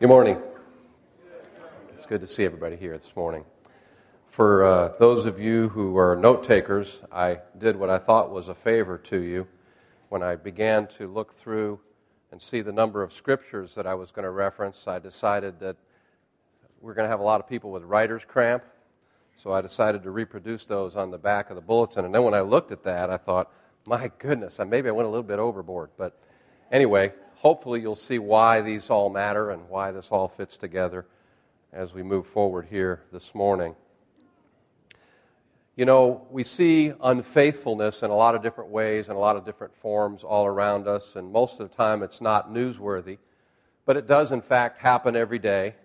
Good morning. It's good to see everybody here this morning. For uh, those of you who are note takers, I did what I thought was a favor to you when I began to look through and see the number of scriptures that I was going to reference. I decided that we're going to have a lot of people with writer's cramp, so I decided to reproduce those on the back of the bulletin. And then when I looked at that, I thought, my goodness, maybe I went a little bit overboard. But anyway, hopefully you'll see why these all matter and why this all fits together as we move forward here this morning. You know, we see unfaithfulness in a lot of different ways and a lot of different forms all around us, and most of the time it's not newsworthy, but it does in fact happen every day.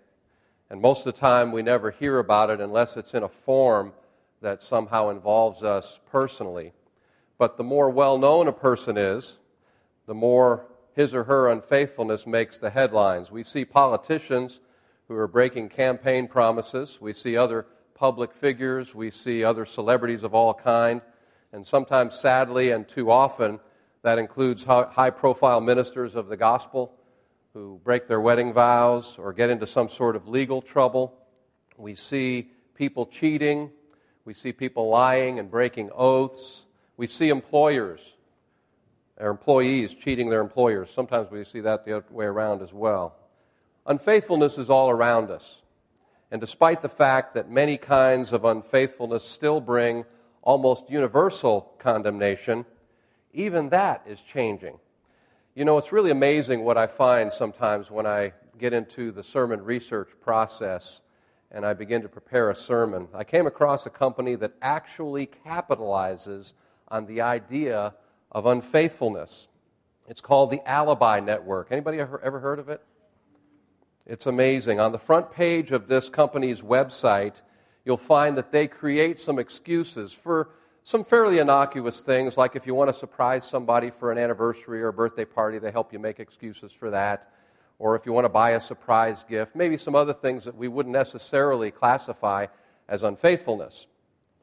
And most of the time we never hear about it unless it's in a form that somehow involves us personally. But the more well known a person is, the more his or her unfaithfulness makes the headlines. We see politicians who are breaking campaign promises. We see other public figures. We see other celebrities of all kind. And sometimes, sadly, and too often, that includes high profile ministers of the gospel who break their wedding vows or get into some sort of legal trouble. We see people cheating. We see people lying and breaking oaths. We see employers their employees cheating their employers. Sometimes we see that the other way around as well. Unfaithfulness is all around us. And despite the fact that many kinds of unfaithfulness still bring almost universal condemnation, even that is changing. You know, it's really amazing what I find sometimes when I get into the sermon research process and I begin to prepare a sermon. I came across a company that actually capitalizes on the idea of unfaithfulness. It's called the Alibi Network. Anybody ever, heard of it? It's amazing. On the front page of this company's website, you'll find that they create some excuses for some fairly innocuous things, like if you want to surprise somebody for an anniversary or a birthday party, they help you make excuses for that. Or if you want to buy a surprise gift, maybe some other things that we wouldn't necessarily classify as unfaithfulness.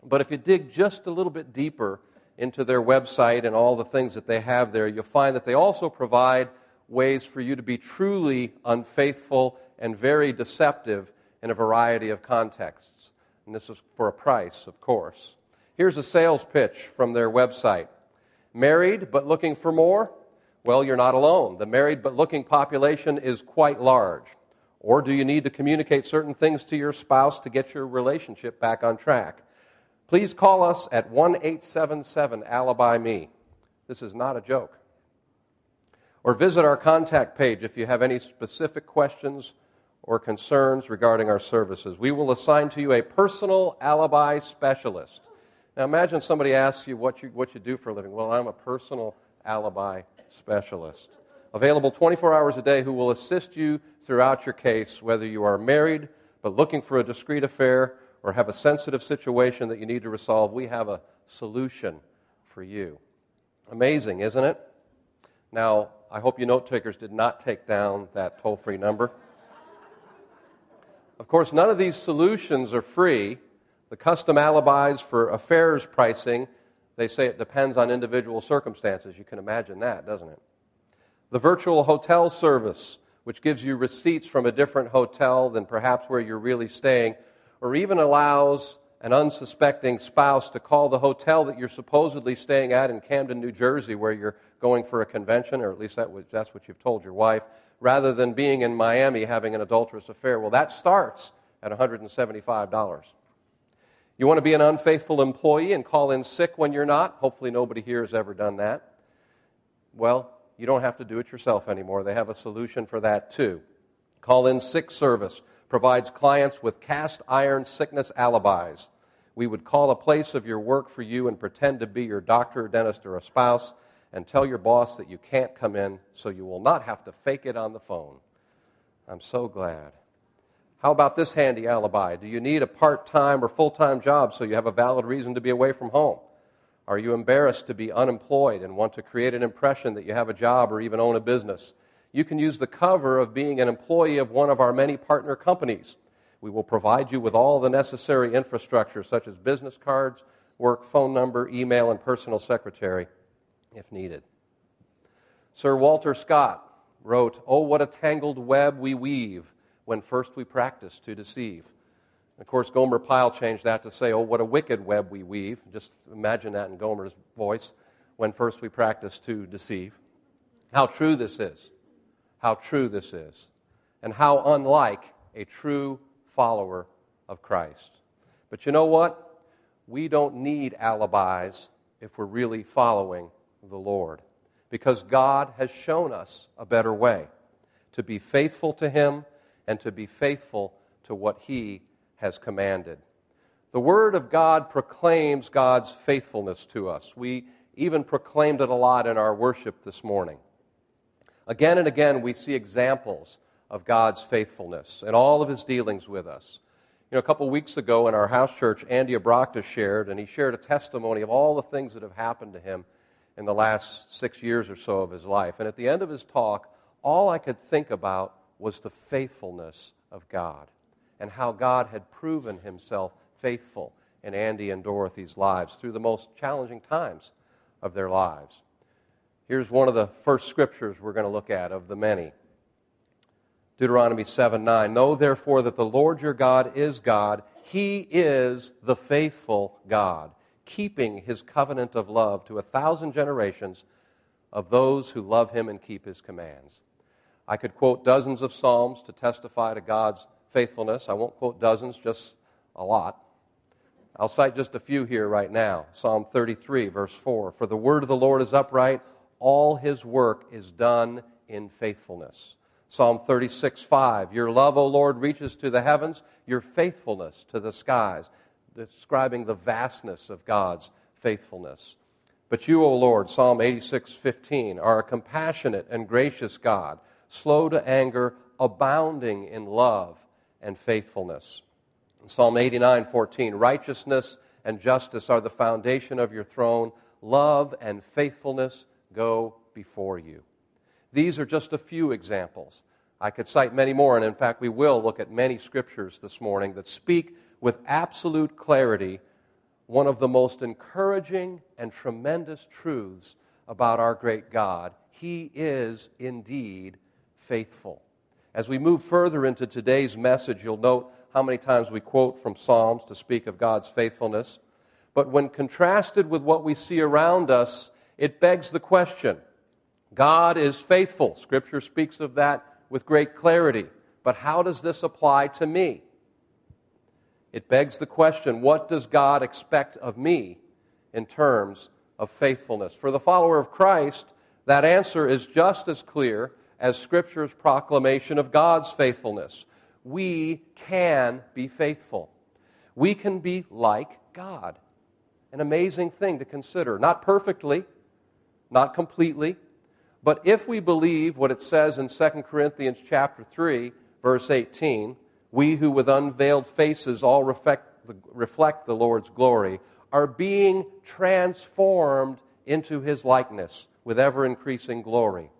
But if you dig just a little bit deeper into their website and all the things that they have there, you'll find that they also provide ways for you to be truly unfaithful and very deceptive in a variety of contexts. And this is for a price, of course. Here's a sales pitch from their website Married but looking for more? Well, you're not alone. The married but looking population is quite large. Or do you need to communicate certain things to your spouse to get your relationship back on track? Please call us at 1 877 Alibi Me. This is not a joke. Or visit our contact page if you have any specific questions or concerns regarding our services. We will assign to you a personal alibi specialist. Now imagine somebody asks you what you, what you do for a living. Well, I'm a personal alibi specialist. Available 24 hours a day who will assist you throughout your case, whether you are married but looking for a discreet affair or have a sensitive situation that you need to resolve, we have a solution for you. Amazing, isn't it? Now, I hope you note takers did not take down that toll free number. Of course, none of these solutions are free. The custom alibis for affairs pricing, they say it depends on individual circumstances. You can imagine that, doesn't it? The virtual hotel service, which gives you receipts from a different hotel than perhaps where you're really staying, or even allows an unsuspecting spouse to call the hotel that you're supposedly staying at in Camden, New Jersey, where you're going for a convention, or at least that was, that's what you've told your wife, rather than being in Miami having an adulterous affair. Well, that starts at $175. You want to be an unfaithful employee and call in sick when you're not? Hopefully, nobody here has ever done that. Well, you don't have to do it yourself anymore. They have a solution for that too. Call in sick service provides clients with cast iron sickness alibis. We would call a place of your work for you and pretend to be your doctor, dentist, or a spouse and tell your boss that you can't come in so you will not have to fake it on the phone. I'm so glad. How about this handy alibi? Do you need a part time or full time job so you have a valid reason to be away from home? Are you embarrassed to be unemployed and want to create an impression that you have a job or even own a business? You can use the cover of being an employee of one of our many partner companies. We will provide you with all the necessary infrastructure, such as business cards, work phone number, email, and personal secretary, if needed. Sir Walter Scott wrote, Oh, what a tangled web we weave when first we practice to deceive. Of course, Gomer Pyle changed that to say, Oh, what a wicked web we weave. Just imagine that in Gomer's voice when first we practice to deceive. How true this is. How true this is. And how unlike a true follower of Christ. But you know what? We don't need alibis if we're really following the Lord. Because God has shown us a better way to be faithful to Him and to be faithful to what He has commanded. The Word of God proclaims God's faithfulness to us. We even proclaimed it a lot in our worship this morning. Again and again, we see examples of God's faithfulness and all of His dealings with us. You know, a couple weeks ago in our house church, Andy Abrocta shared, and he shared a testimony of all the things that have happened to him in the last six years or so of his life. And at the end of his talk, all I could think about was the faithfulness of God and how God had proven himself faithful in Andy and Dorothy's lives through the most challenging times of their lives. Here's one of the first scriptures we're going to look at of the many. Deuteronomy 7 9. Know therefore that the Lord your God is God. He is the faithful God, keeping his covenant of love to a thousand generations of those who love him and keep his commands. I could quote dozens of Psalms to testify to God's faithfulness. I won't quote dozens, just a lot. I'll cite just a few here right now. Psalm 33, verse 4 For the word of the Lord is upright, all his work is done in faithfulness. Psalm 36, 5. Your love, O Lord, reaches to the heavens, your faithfulness to the skies, describing the vastness of God's faithfulness. But you, O Lord, Psalm 86, 15, are a compassionate and gracious God, slow to anger, abounding in love and faithfulness. Psalm 89, 14, righteousness and justice are the foundation of your throne. Love and faithfulness go before you. These are just a few examples. I could cite many more, and in fact, we will look at many scriptures this morning that speak with absolute clarity one of the most encouraging and tremendous truths about our great God. He is indeed faithful. As we move further into today's message, you'll note how many times we quote from Psalms to speak of God's faithfulness. But when contrasted with what we see around us, it begs the question God is faithful. Scripture speaks of that with great clarity. But how does this apply to me? It begs the question what does God expect of me in terms of faithfulness? For the follower of Christ, that answer is just as clear as Scripture's proclamation of God's faithfulness. We can be faithful. We can be like God. An amazing thing to consider. Not perfectly, not completely, but if we believe what it says in 2 Corinthians chapter 3, verse 18, we who with unveiled faces all reflect the, reflect the Lord's glory are being transformed into his likeness with ever increasing glory.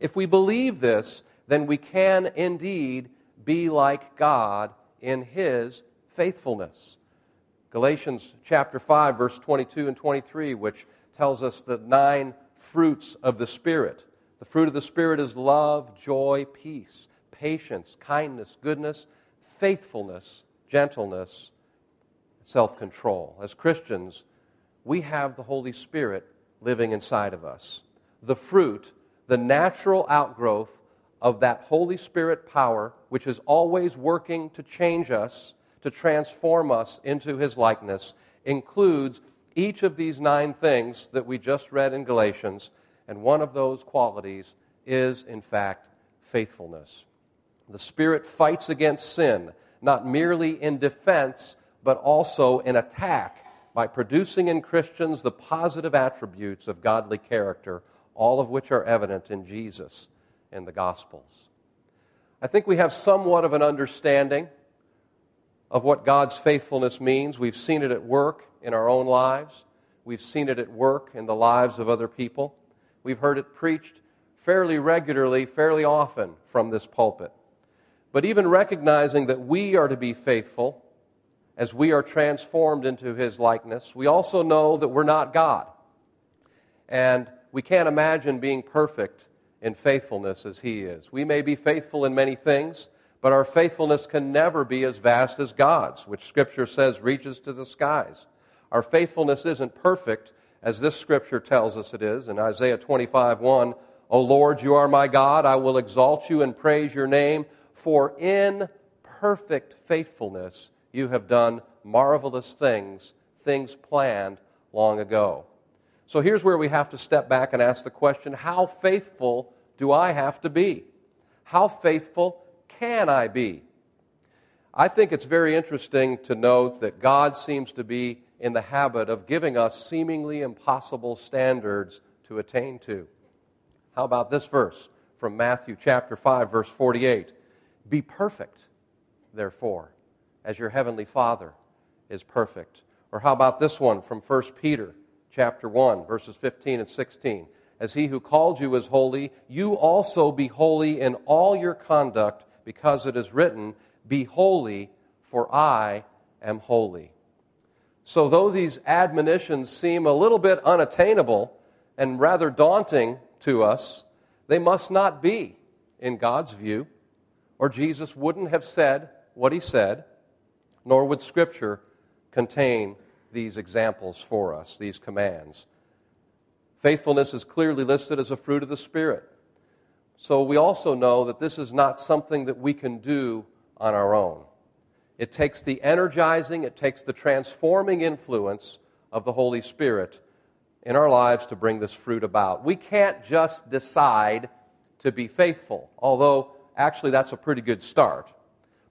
If we believe this, then we can indeed be like God in his faithfulness. Galatians chapter 5 verse 22 and 23 which tells us the nine fruits of the Spirit. The fruit of the Spirit is love, joy, peace, patience, kindness, goodness, faithfulness, gentleness, self control. As Christians, we have the Holy Spirit living inside of us. The fruit, the natural outgrowth of that Holy Spirit power, which is always working to change us, to transform us into His likeness, includes each of these nine things that we just read in Galatians, and one of those qualities is, in fact, faithfulness. The Spirit fights against sin, not merely in defense, but also in attack by producing in Christians the positive attributes of godly character, all of which are evident in Jesus in the Gospels. I think we have somewhat of an understanding of what God's faithfulness means. We've seen it at work in our own lives, we've seen it at work in the lives of other people. We've heard it preached fairly regularly, fairly often from this pulpit. But even recognizing that we are to be faithful as we are transformed into His likeness, we also know that we're not God. And we can't imagine being perfect in faithfulness as He is. We may be faithful in many things, but our faithfulness can never be as vast as God's, which Scripture says reaches to the skies. Our faithfulness isn't perfect, as this Scripture tells us it is. In Isaiah 25 1, O Lord, you are my God. I will exalt you and praise your name, for in perfect faithfulness you have done marvelous things, things planned long ago. So here's where we have to step back and ask the question how faithful do I have to be? How faithful can I be? I think it's very interesting to note that God seems to be in the habit of giving us seemingly impossible standards to attain to. How about this verse from Matthew chapter 5 verse 48? Be perfect, therefore, as your heavenly Father is perfect. Or how about this one from 1 Peter chapter 1 verses 15 and 16? As he who called you is holy, you also be holy in all your conduct because it is written, Be holy, for I am holy. So, though these admonitions seem a little bit unattainable and rather daunting to us, they must not be in God's view, or Jesus wouldn't have said what he said, nor would Scripture contain these examples for us, these commands. Faithfulness is clearly listed as a fruit of the Spirit. So we also know that this is not something that we can do on our own. It takes the energizing, it takes the transforming influence of the Holy Spirit in our lives to bring this fruit about. We can't just decide to be faithful, although actually that's a pretty good start.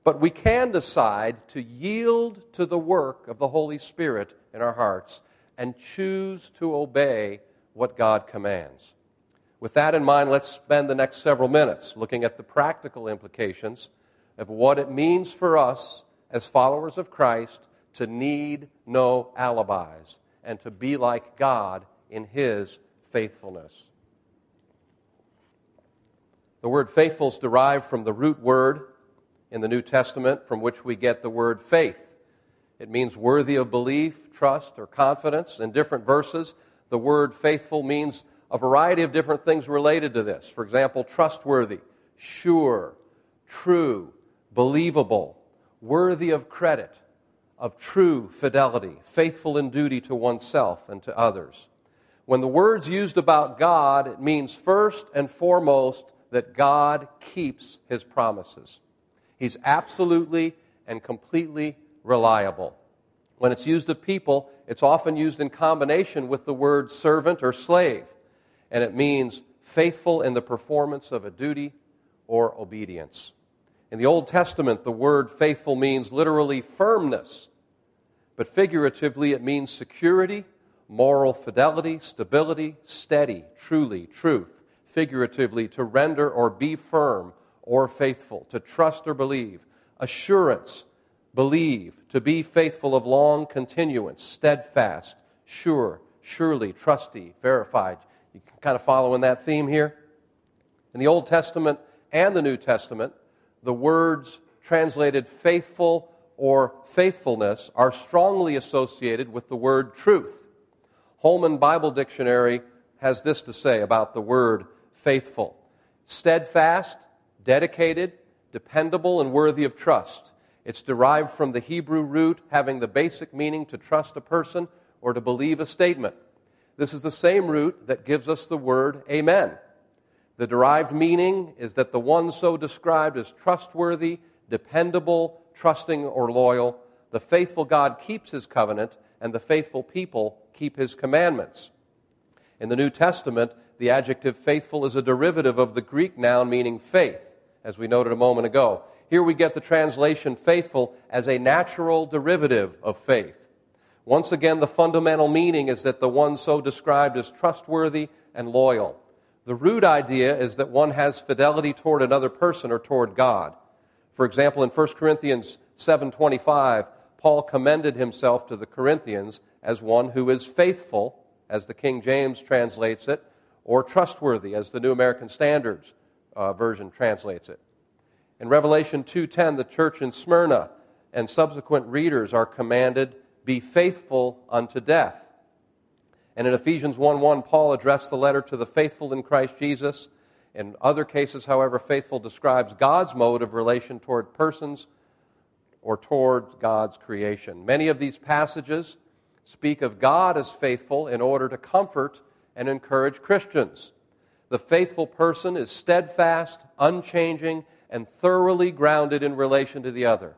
But we can decide to yield to the work of the Holy Spirit in our hearts and choose to obey what God commands. With that in mind, let's spend the next several minutes looking at the practical implications of what it means for us as followers of Christ to need no alibis and to be like God in His faithfulness. The word faithful is derived from the root word in the New Testament from which we get the word faith. It means worthy of belief, trust, or confidence. In different verses, the word faithful means a variety of different things related to this. For example, trustworthy, sure, true, believable, worthy of credit, of true fidelity, faithful in duty to oneself and to others. When the word's used about God, it means first and foremost that God keeps his promises. He's absolutely and completely reliable. When it's used of people, it's often used in combination with the word servant or slave and it means faithful in the performance of a duty or obedience. In the Old Testament, the word faithful means literally firmness, but figuratively, it means security, moral fidelity, stability, steady, truly, truth. Figuratively, to render or be firm or faithful, to trust or believe, assurance, believe, to be faithful of long continuance, steadfast, sure, surely, trusty, verified. You can kind of follow in that theme here. In the Old Testament and the New Testament, the words translated faithful or faithfulness are strongly associated with the word truth. Holman Bible Dictionary has this to say about the word faithful steadfast, dedicated, dependable, and worthy of trust. It's derived from the Hebrew root having the basic meaning to trust a person or to believe a statement. This is the same root that gives us the word amen. The derived meaning is that the one so described is trustworthy, dependable, trusting, or loyal. The faithful God keeps his covenant, and the faithful people keep his commandments. In the New Testament, the adjective faithful is a derivative of the Greek noun meaning faith, as we noted a moment ago. Here we get the translation faithful as a natural derivative of faith. Once again, the fundamental meaning is that the one so described is trustworthy and loyal. The root idea is that one has fidelity toward another person or toward God. For example, in 1 Corinthians 7:25, Paul commended himself to the Corinthians as one who is faithful, as the King James translates it, or trustworthy, as the New American Standards uh, version translates it. In Revelation 2:10, the church in Smyrna and subsequent readers are commanded be faithful unto death. And in Ephesians 1 1, Paul addressed the letter to the faithful in Christ Jesus In other cases, however, faithful describes God's mode of relation toward persons or toward God's creation. Many of these passages speak of God as faithful in order to comfort and encourage Christians. The faithful person is steadfast, unchanging, and thoroughly grounded in relation to the other.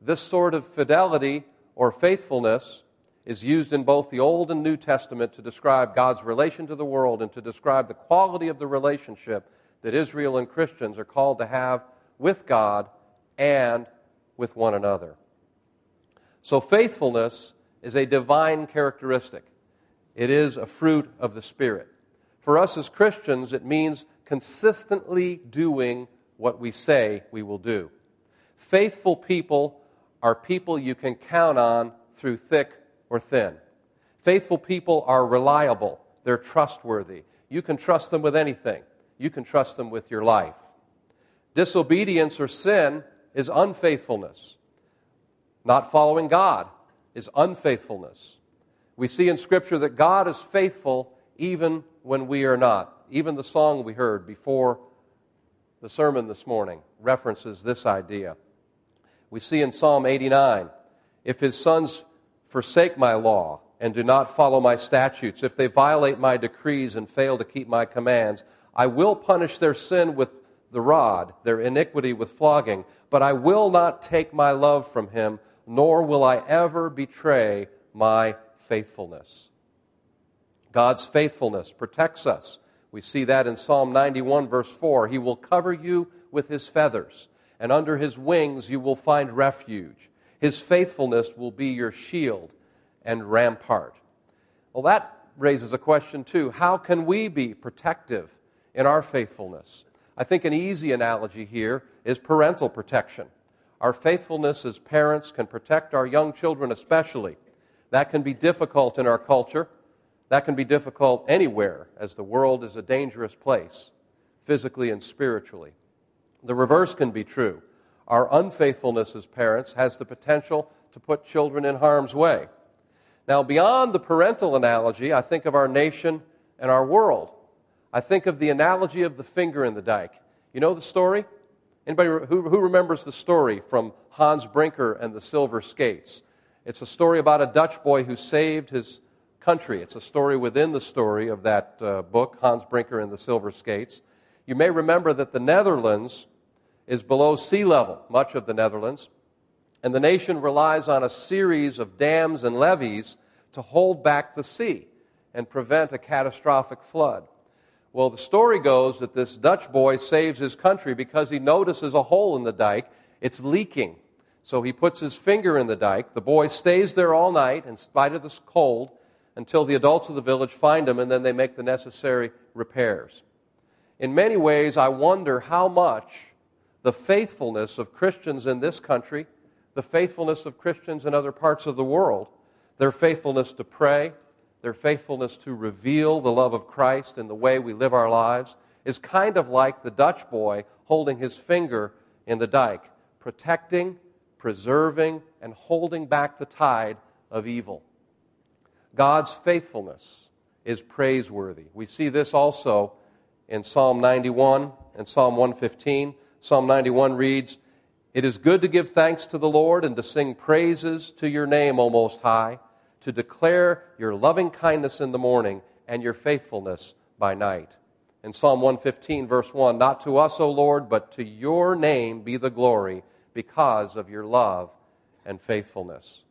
This sort of fidelity or faithfulness is used in both the Old and New Testament to describe God's relation to the world and to describe the quality of the relationship that Israel and Christians are called to have with God and with one another. So, faithfulness is a divine characteristic, it is a fruit of the Spirit. For us as Christians, it means consistently doing what we say we will do. Faithful people are people you can count on through thick or thin. Faithful people are reliable, they're trustworthy. You can trust them with anything, you can trust them with your life. Disobedience or sin is unfaithfulness. Not following God is unfaithfulness. We see in Scripture that God is faithful even when we are not. Even the song we heard before the sermon this morning references this idea. We see in Psalm 89 if his sons forsake my law and do not follow my statutes, if they violate my decrees and fail to keep my commands, I will punish their sin with the rod, their iniquity with flogging, but I will not take my love from him, nor will I ever betray my faithfulness. God's faithfulness protects us. We see that in Psalm 91, verse 4. He will cover you with his feathers, and under his wings you will find refuge. His faithfulness will be your shield and rampart. Well, that raises a question, too. How can we be protective in our faithfulness? I think an easy analogy here is parental protection. Our faithfulness as parents can protect our young children, especially. That can be difficult in our culture. That can be difficult anywhere, as the world is a dangerous place, physically and spiritually. The reverse can be true. Our unfaithfulness as parents has the potential to put children in harm's way. Now, beyond the parental analogy, I think of our nation and our world. I think of the analogy of the finger in the dike. You know the story? Anybody who, who remembers the story from Hans Brinker and the Silver Skates? It's a story about a Dutch boy who saved his country. It's a story within the story of that uh, book, Hans Brinker and the Silver Skates. You may remember that the Netherlands is below sea level, much of the Netherlands, and the nation relies on a series of dams and levees to hold back the sea and prevent a catastrophic flood. Well, the story goes that this Dutch boy saves his country because he notices a hole in the dike. It's leaking. So he puts his finger in the dike. The boy stays there all night in spite of the cold until the adults of the village find him and then they make the necessary repairs. In many ways, I wonder how much the faithfulness of Christians in this country, the faithfulness of Christians in other parts of the world, their faithfulness to pray, their faithfulness to reveal the love of Christ in the way we live our lives, is kind of like the Dutch boy holding his finger in the dike, protecting, preserving, and holding back the tide of evil. God's faithfulness is praiseworthy. We see this also in Psalm 91 and Psalm 115. Psalm 91 reads, It is good to give thanks to the Lord and to sing praises to your name, O Most High, to declare your loving kindness in the morning and your faithfulness by night. In Psalm 115, verse 1, Not to us, O Lord, but to your name be the glory because of your love and faithfulness.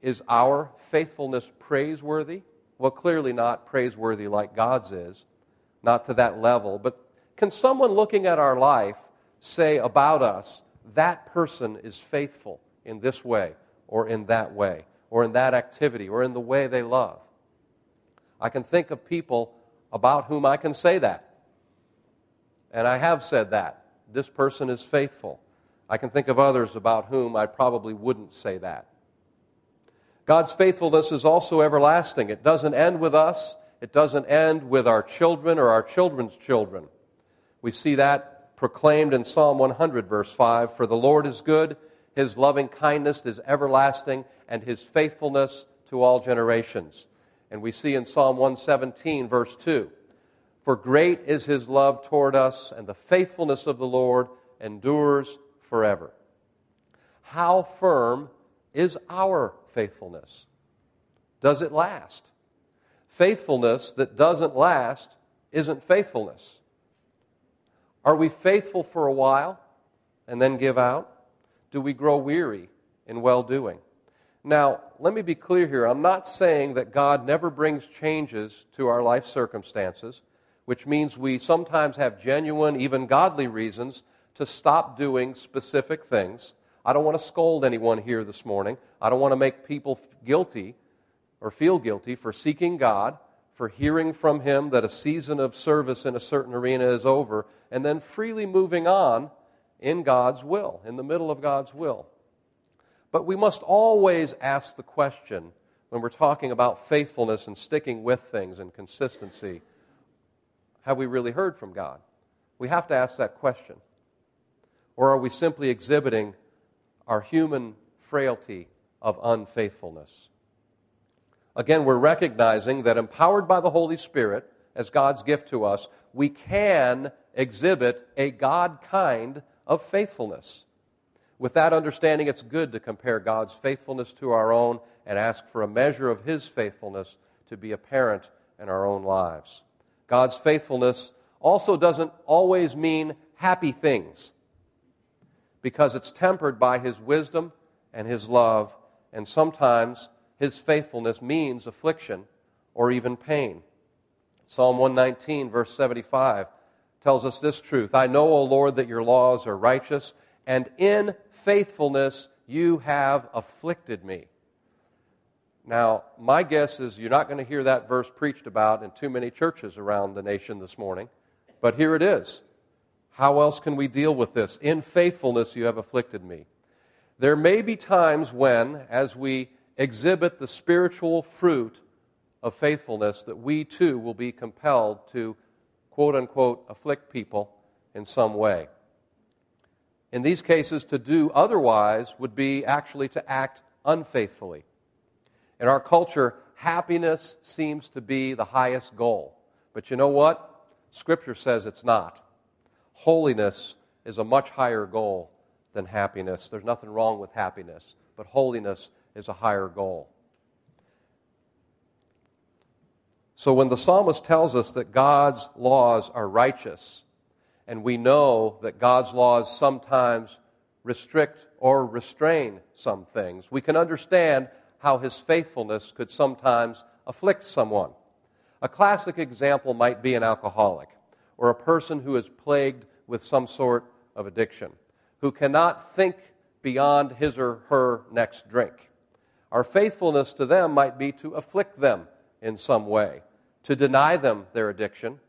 Is our faithfulness praiseworthy? Well, clearly not praiseworthy like God's is, not to that level. But can someone looking at our life say about us, that person is faithful in this way, or in that way, or in that activity, or in the way they love? I can think of people about whom I can say that. And I have said that. This person is faithful. I can think of others about whom I probably wouldn't say that. God's faithfulness is also everlasting. It doesn't end with us, it doesn't end with our children or our children's children. We see that proclaimed in Psalm 100, verse 5 For the Lord is good, his loving kindness is everlasting, and his faithfulness to all generations. And we see in Psalm 117, verse 2 For great is his love toward us, and the faithfulness of the Lord endures forever. How firm is our faithfulness? Does it last? Faithfulness that doesn't last isn't faithfulness. Are we faithful for a while and then give out? Do we grow weary in well doing? Now, let me be clear here. I'm not saying that God never brings changes to our life circumstances which means we sometimes have genuine, even godly reasons to stop doing specific things. I don't want to scold anyone here this morning. I don't want to make people guilty or feel guilty for seeking God, for hearing from Him that a season of service in a certain arena is over, and then freely moving on in God's will, in the middle of God's will. But we must always ask the question when we're talking about faithfulness and sticking with things and consistency have we really heard from God? We have to ask that question. Or are we simply exhibiting our human frailty of unfaithfulness? Again, we're recognizing that empowered by the Holy Spirit as God's gift to us, we can exhibit a God kind of faithfulness. With that understanding, it's good to compare God's faithfulness to our own and ask for a measure of His faithfulness to be apparent in our own lives. God's faithfulness also doesn't always mean happy things because it's tempered by His wisdom and His love, and sometimes His faithfulness means affliction or even pain. Psalm 119, verse 75, tells us this truth I know, O Lord, that your laws are righteous, and in faithfulness you have afflicted me. Now, my guess is you're not going to hear that verse preached about in too many churches around the nation this morning, but here it is. How else can we deal with this? In faithfulness, you have afflicted me. There may be times when, as we exhibit the spiritual fruit of faithfulness, that we too will be compelled to, quote unquote, afflict people in some way. In these cases, to do otherwise would be actually to act unfaithfully. In our culture, happiness seems to be the highest goal. But you know what? Scripture says it's not. Holiness is a much higher goal than happiness. There's nothing wrong with happiness, but holiness is a higher goal. So when the psalmist tells us that God's laws are righteous, and we know that God's laws sometimes restrict or restrain some things, we can understand how his faithfulness could sometimes afflict someone. A classic example might be an alcoholic or a person who is plagued with some sort of addiction, who cannot think beyond his or her next drink. Our faithfulness to them might be to afflict them in some way, to deny them their addiction,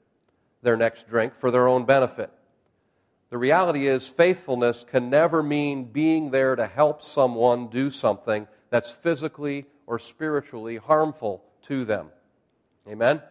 their next drink, for their own benefit. The reality is, faithfulness can never mean being there to help someone do something that's physically or spiritually harmful to them. Amen?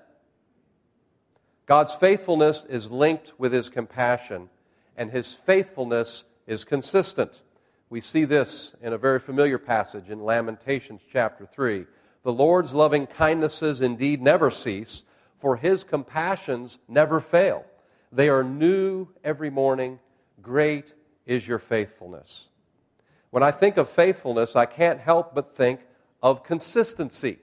God's faithfulness is linked with his compassion, and his faithfulness is consistent. We see this in a very familiar passage in Lamentations chapter 3. The Lord's loving kindnesses indeed never cease, for his compassions never fail. They are new every morning. Great is your faithfulness. When I think of faithfulness, I can't help but think of consistency.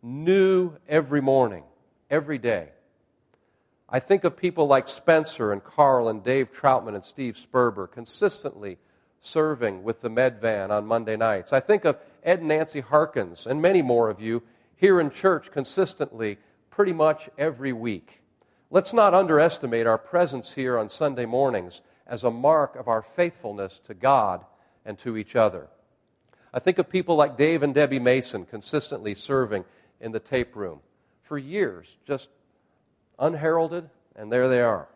New every morning, every day. I think of people like Spencer and Carl and Dave Troutman and Steve Sperber consistently serving with the med van on Monday nights. I think of Ed and Nancy Harkins and many more of you here in church consistently pretty much every week. Let's not underestimate our presence here on Sunday mornings as a mark of our faithfulness to God and to each other. I think of people like Dave and Debbie Mason consistently serving in the tape room for years, just unheralded, and there they are.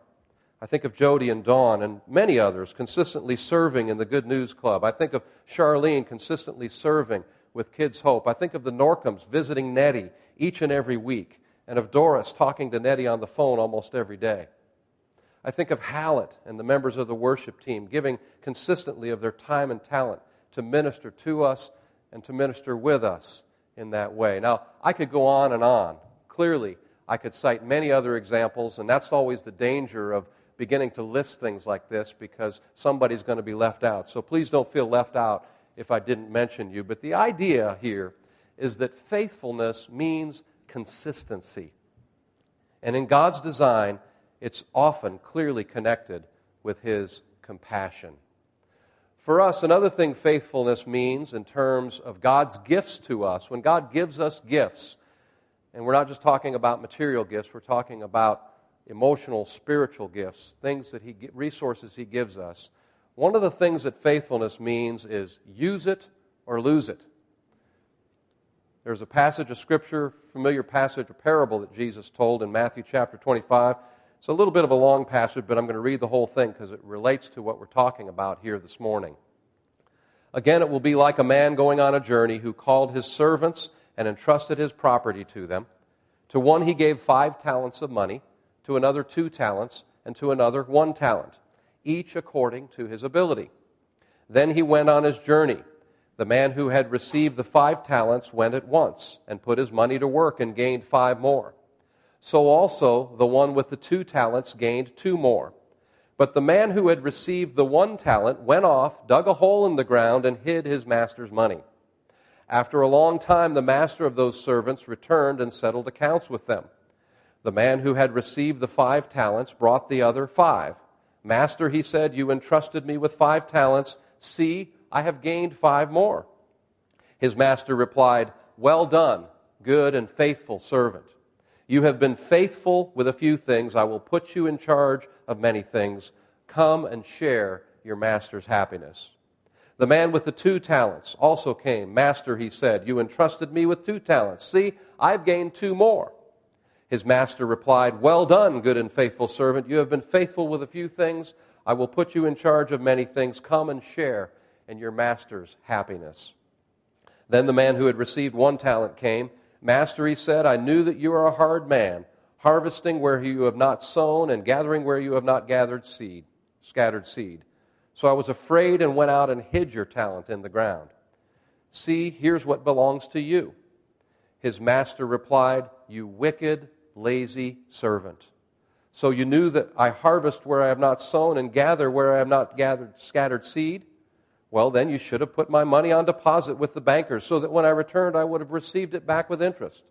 I think of Jody and Dawn and many others consistently serving in the Good News Club. I think of Charlene consistently serving with Kids Hope. I think of the Norcoms visiting Nettie each and every week, and of Doris talking to Nettie on the phone almost every day. I think of Hallett and the members of the worship team giving consistently of their time and talent to minister to us and to minister with us in that way. Now, I could go on and on. Clearly, I could cite many other examples, and that's always the danger of beginning to list things like this because somebody's going to be left out. So please don't feel left out if I didn't mention you. But the idea here is that faithfulness means consistency. And in God's design, it's often clearly connected with His compassion. For us, another thing faithfulness means in terms of God's gifts to us, when God gives us gifts, and we're not just talking about material gifts, we're talking about emotional, spiritual gifts, things that he resources he gives us. One of the things that faithfulness means is use it or lose it. There's a passage of scripture, familiar passage, a parable that Jesus told in Matthew chapter 25. It's a little bit of a long passage, but I'm going to read the whole thing because it relates to what we're talking about here this morning. Again, it will be like a man going on a journey who called his servants and entrusted his property to them. To one he gave five talents of money to another two talents, and to another one talent, each according to his ability. Then he went on his journey. The man who had received the five talents went at once and put his money to work and gained five more. So also the one with the two talents gained two more. But the man who had received the one talent went off, dug a hole in the ground, and hid his master's money. After a long time, the master of those servants returned and settled accounts with them. The man who had received the five talents brought the other five. Master, he said, you entrusted me with five talents. See, I have gained five more. His master replied, Well done, good and faithful servant. You have been faithful with a few things. I will put you in charge of many things. Come and share your master's happiness. The man with the two talents also came. Master, he said, You entrusted me with two talents. See, I've gained two more. His master replied, Well done, good and faithful servant. You have been faithful with a few things. I will put you in charge of many things. Come and share in your master's happiness. Then the man who had received one talent came. Master, he said, I knew that you are a hard man, harvesting where you have not sown and gathering where you have not gathered seed, scattered seed. So I was afraid and went out and hid your talent in the ground. See, here's what belongs to you. His master replied, You wicked lazy servant. So you knew that I harvest where I have not sown and gather where I have not gathered scattered seed? Well, then you should have put my money on deposit with the bankers so that when I returned I would have received it back with interest.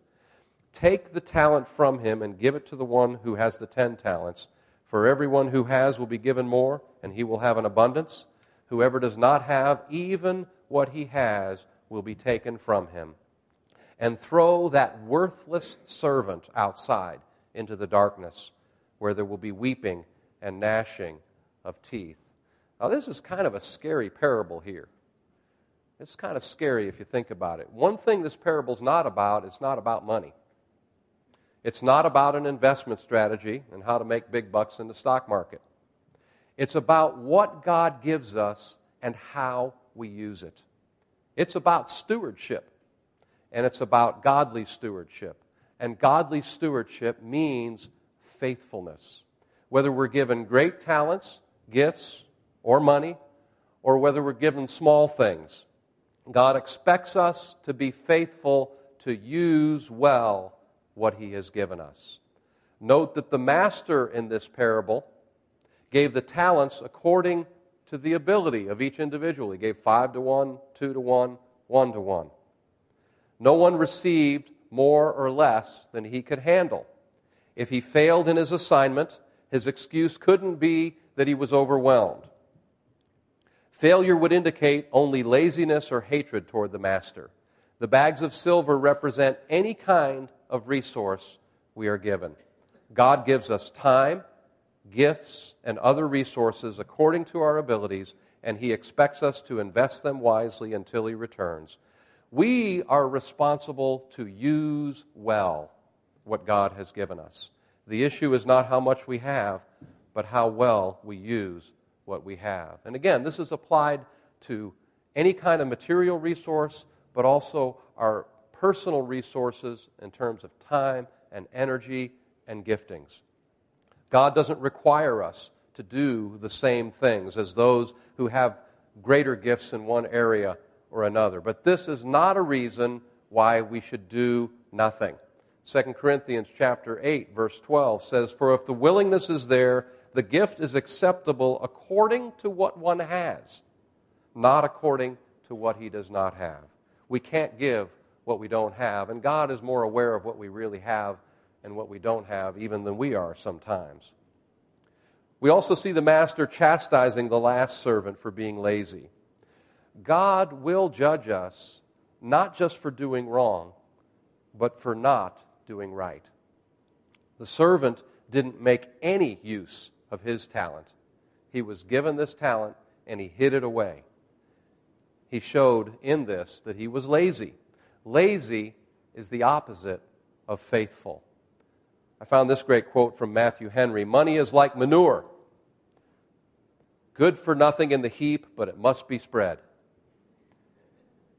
Take the talent from him and give it to the one who has the ten talents. For everyone who has will be given more, and he will have an abundance. Whoever does not have, even what he has, will be taken from him and throw that worthless servant outside into the darkness where there will be weeping and gnashing of teeth. Now, this is kind of a scary parable here. It's kind of scary if you think about it. One thing this parable's not about, it's not about money. It's not about an investment strategy and how to make big bucks in the stock market. It's about what God gives us and how we use it. It's about stewardship and it's about godly stewardship. And godly stewardship means faithfulness. Whether we're given great talents, gifts, or money, or whether we're given small things, God expects us to be faithful to use well what He has given us. Note that the master in this parable gave the talents according to the ability of each individual. He gave five to one, two to one, one to one. No one received more or less than he could handle. If he failed in his assignment, his excuse couldn't be that he was overwhelmed. Failure would indicate only laziness or hatred toward the master. The bags of silver represent any kind of resource we are given. God gives us time, gifts, and other resources according to our abilities, and He expects us to invest them wisely until He returns. We are responsible to use well what God has given us. The issue is not how much we have, but how well we use what we have. And again, this is applied to any kind of material resource, but also our personal resources in terms of time and energy and giftings. God doesn't require us to do the same things as those who have greater gifts in one area or another. But this is not a reason why we should do nothing. 2 Corinthians chapter 8 verse 12 says, "For if the willingness is there, the gift is acceptable according to what one has, not according to what he does not have." We can't give what we don't have, and God is more aware of what we really have and what we don't have even than we are sometimes. We also see the master chastising the last servant for being lazy. God will judge us not just for doing wrong, but for not doing right. The servant didn't make any use of his talent. He was given this talent and he hid it away. He showed in this that he was lazy. Lazy is the opposite of faithful. I found this great quote from Matthew Henry Money is like manure, good for nothing in the heap, but it must be spread.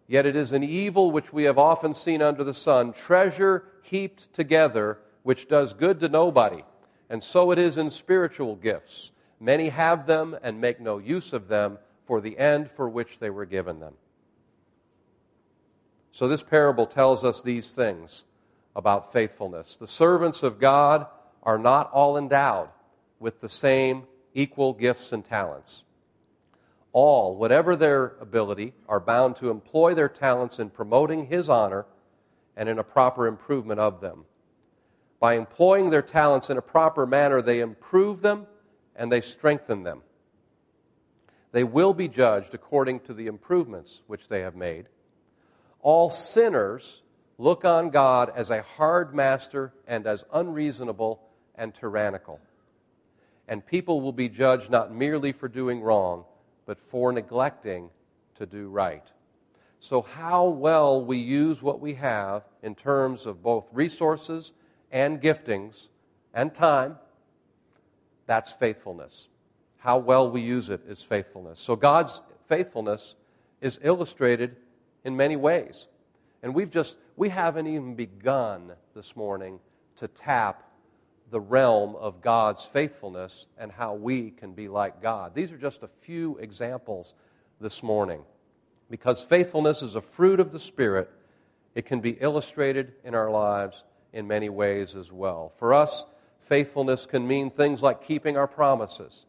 Yet it is an evil which we have often seen under the sun, treasure heaped together, which does good to nobody. And so it is in spiritual gifts. Many have them and make no use of them for the end for which they were given them. So this parable tells us these things about faithfulness. The servants of God are not all endowed with the same equal gifts and talents all, whatever their ability, are bound to employ their talents in promoting His honor and in a proper improvement of them. By employing their talents in a proper manner, they improve them and they strengthen them. They will be judged according to the improvements which they have made. All sinners look on God as a hard master and as unreasonable and tyrannical. And people will be judged not merely for doing wrong but for neglecting to do right. So, how well we use what we have in terms of both resources and giftings and time, that's faithfulness. How well we use it is faithfulness. So, God's faithfulness is illustrated in many ways. And we've just, we haven't even begun this morning to tap the realm of God's faithfulness and how we can be like God. These are just a few examples this morning. Because faithfulness is a fruit of the Spirit, it can be illustrated in our lives in many ways as well. For us, faithfulness can mean things like keeping our promises.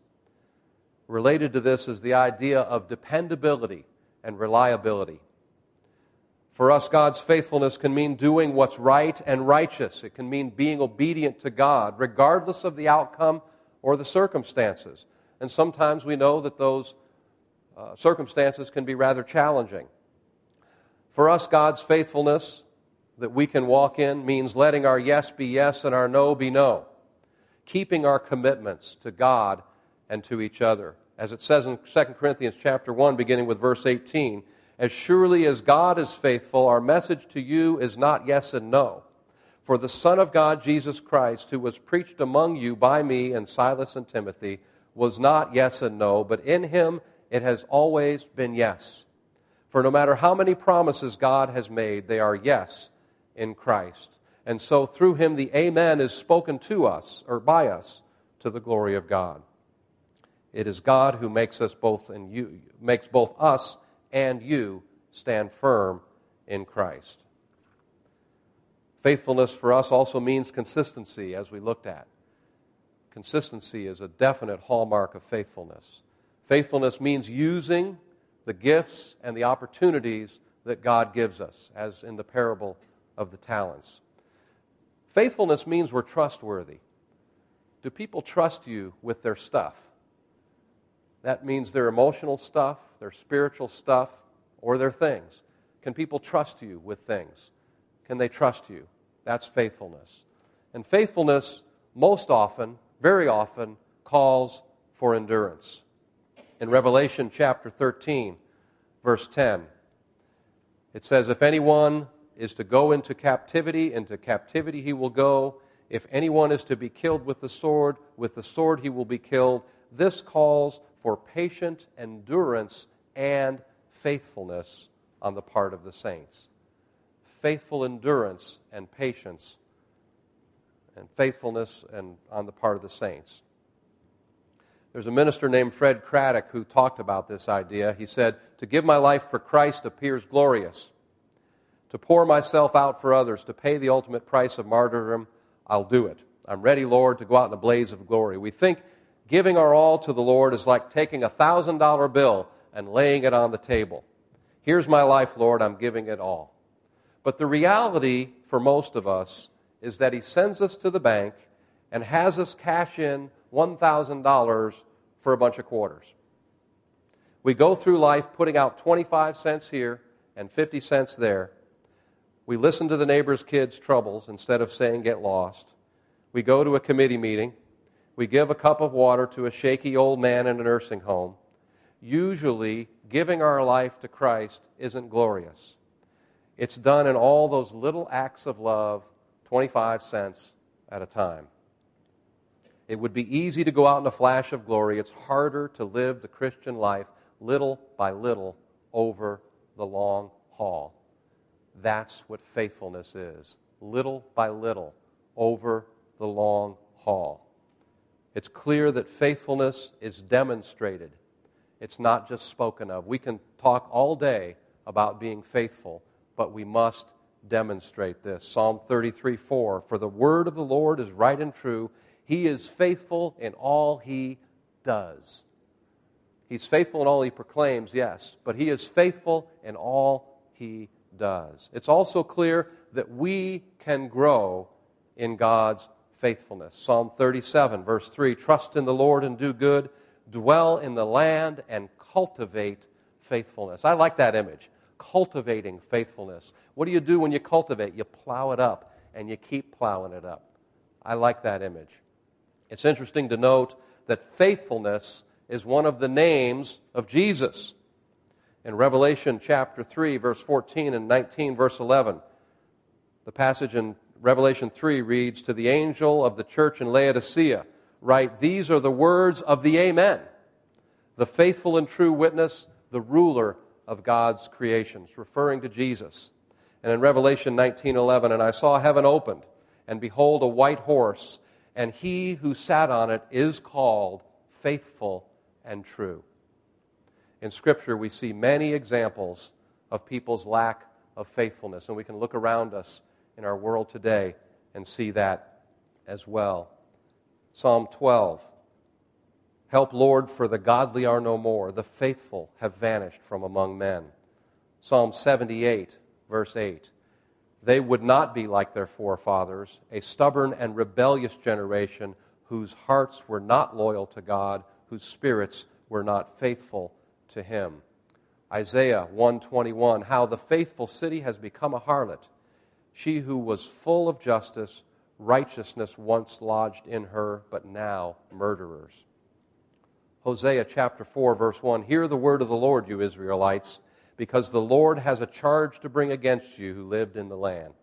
Related to this is the idea of dependability and reliability. For us, God's faithfulness can mean doing what's right and righteous. It can mean being obedient to God, regardless of the outcome or the circumstances. And sometimes we know that those uh, circumstances can be rather challenging. For us, God's faithfulness that we can walk in means letting our yes be yes and our no be no, keeping our commitments to God and to each other. As it says in 2 Corinthians chapter 1, beginning with verse 18, as surely as God is faithful, our message to you is not yes and no. For the Son of God, Jesus Christ, who was preached among you by me and Silas and Timothy, was not yes and no, but in him it has always been yes. For no matter how many promises God has made, they are yes in Christ. And so through him the Amen is spoken to us, or by us, to the glory of God. It is God who makes us both you makes both us and you stand firm in Christ. Faithfulness for us also means consistency, as we looked at. Consistency is a definite hallmark of faithfulness. Faithfulness means using the gifts and the opportunities that God gives us, as in the parable of the talents. Faithfulness means we're trustworthy. Do people trust you with their stuff? That means their emotional stuff, their spiritual stuff, or their things. Can people trust you with things? Can they trust you? That's faithfulness. And faithfulness, most often, very often, calls for endurance. In Revelation chapter 13, verse 10, it says, If anyone is to go into captivity, into captivity he will go. If anyone is to be killed with the sword, with the sword he will be killed. This calls for patient endurance and faithfulness on the part of the saints. Faithful endurance and patience and faithfulness and on the part of the saints. There's a minister named Fred Craddock who talked about this idea. He said, To give my life for Christ appears glorious. to pour myself out for others, to pay the ultimate price of martyrdom, I'll do it. I'm ready, Lord, to go out in a blaze of glory. We think giving our all to the Lord is like taking a $1,000 bill and laying it on the table. Here's my life, Lord, I'm giving it all. But the reality for most of us is that He sends us to the bank and has us cash in $1,000 for a bunch of quarters. We go through life putting out 25 cents here and 50 cents there. We listen to the neighbor's kids' troubles instead of saying, get lost. We go to a committee meeting. We give a cup of water to a shaky old man in a nursing home. Usually, giving our life to Christ isn't glorious. It's done in all those little acts of love, 25 cents at a time. It would be easy to go out in a flash of glory. It's harder to live the Christian life little by little over the long haul. That's what faithfulness is little by little over the long haul. It's clear that faithfulness is demonstrated, it's not just spoken of. We can talk all day about being faithful, but we must demonstrate this. Psalm 33 4 For the word of the Lord is right and true, he is faithful in all he does. He's faithful in all he proclaims, yes, but he is faithful in all he does. It's also clear that we can grow in God's faithfulness. Psalm 37, verse 3 Trust in the Lord and do good, dwell in the land and cultivate faithfulness. I like that image. Cultivating faithfulness. What do you do when you cultivate? You plow it up and you keep plowing it up. I like that image. It's interesting to note that faithfulness is one of the names of Jesus. In Revelation chapter 3, verse 14 and 19, verse 11, the passage in Revelation 3 reads, To the angel of the church in Laodicea, write, These are the words of the Amen, the faithful and true witness, the ruler of God's creations, referring to Jesus. And in Revelation 19:11, and I saw heaven opened, and behold a white horse, and he who sat on it is called faithful and true. In Scripture, we see many examples of people's lack of faithfulness, and we can look around us in our world today and see that as well. Psalm 12 Help, Lord, for the godly are no more, the faithful have vanished from among men. Psalm 78, verse 8 They would not be like their forefathers, a stubborn and rebellious generation whose hearts were not loyal to God, whose spirits were not faithful to him. Isaiah 121 How the faithful city has become a harlot she who was full of justice, righteousness once lodged in her, but now murderers. Hosea chapter 4, verse 1 Hear the word of the Lord, you Israelites, because the Lord has a charge to bring against you who lived in the land.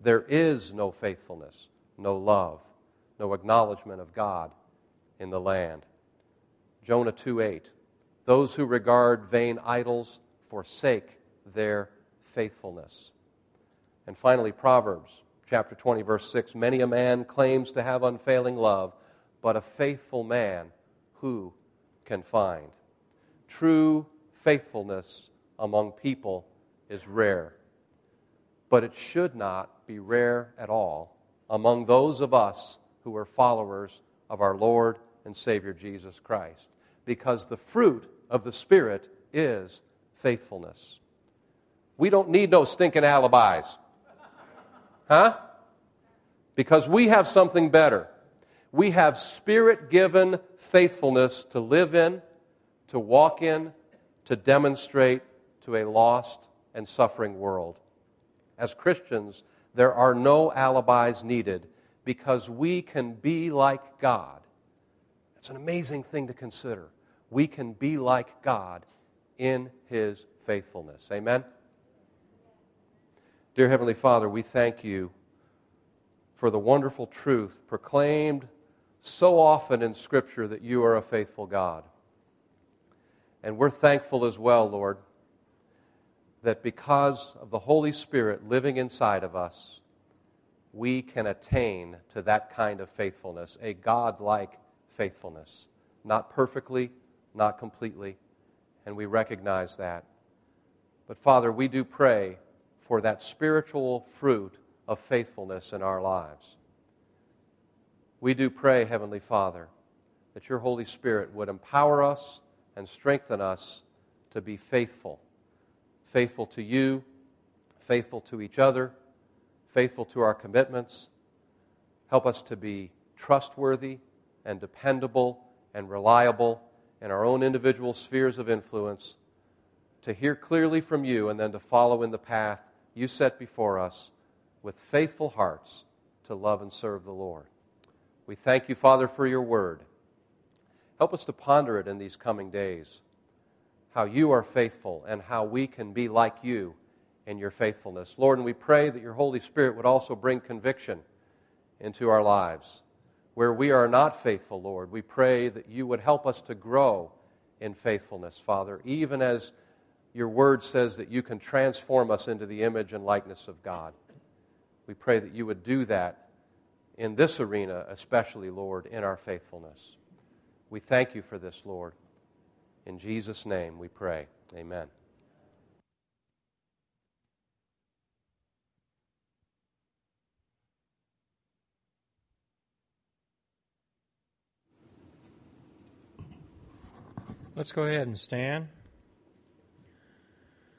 There is no faithfulness, no love, no acknowledgement of God in the land. Jonah 2 8 Those who regard vain idols forsake their faithfulness. And finally, Proverbs chapter 20, verse 6 Many a man claims to have unfailing love, but a faithful man who can find? True faithfulness among people is rare, but it should not be rare at all among those of us who are followers of our Lord and Savior Jesus Christ, because the fruit of the Spirit is faithfulness. We don't need no stinking alibis. Huh? Because we have something better. We have spirit given faithfulness to live in, to walk in, to demonstrate to a lost and suffering world. As Christians, there are no alibis needed because we can be like God. It's an amazing thing to consider. We can be like God in His faithfulness. Amen? Dear Heavenly Father, we thank you for the wonderful truth proclaimed so often in Scripture that you are a faithful God. And we're thankful as well, Lord, that because of the Holy Spirit living inside of us, we can attain to that kind of faithfulness, a God like faithfulness. Not perfectly, not completely, and we recognize that. But Father, we do pray for that spiritual fruit of faithfulness in our lives. We do pray, Heavenly Father, that your Holy Spirit would empower us and strengthen us to be faithful. Faithful to you, faithful to each other, faithful to our commitments. Help us to be trustworthy and dependable and reliable in our own individual spheres of influence, to hear clearly from you and then to follow in the path you set before us with faithful hearts to love and serve the Lord. We thank you, Father, for your word. Help us to ponder it in these coming days how you are faithful and how we can be like you in your faithfulness. Lord, and we pray that your Holy Spirit would also bring conviction into our lives. Where we are not faithful, Lord, we pray that you would help us to grow in faithfulness, Father, even as your word says that you can transform us into the image and likeness of God. We pray that you would do that in this arena, especially, Lord, in our faithfulness. We thank you for this, Lord. In Jesus' name we pray. Amen. Let's go ahead and stand.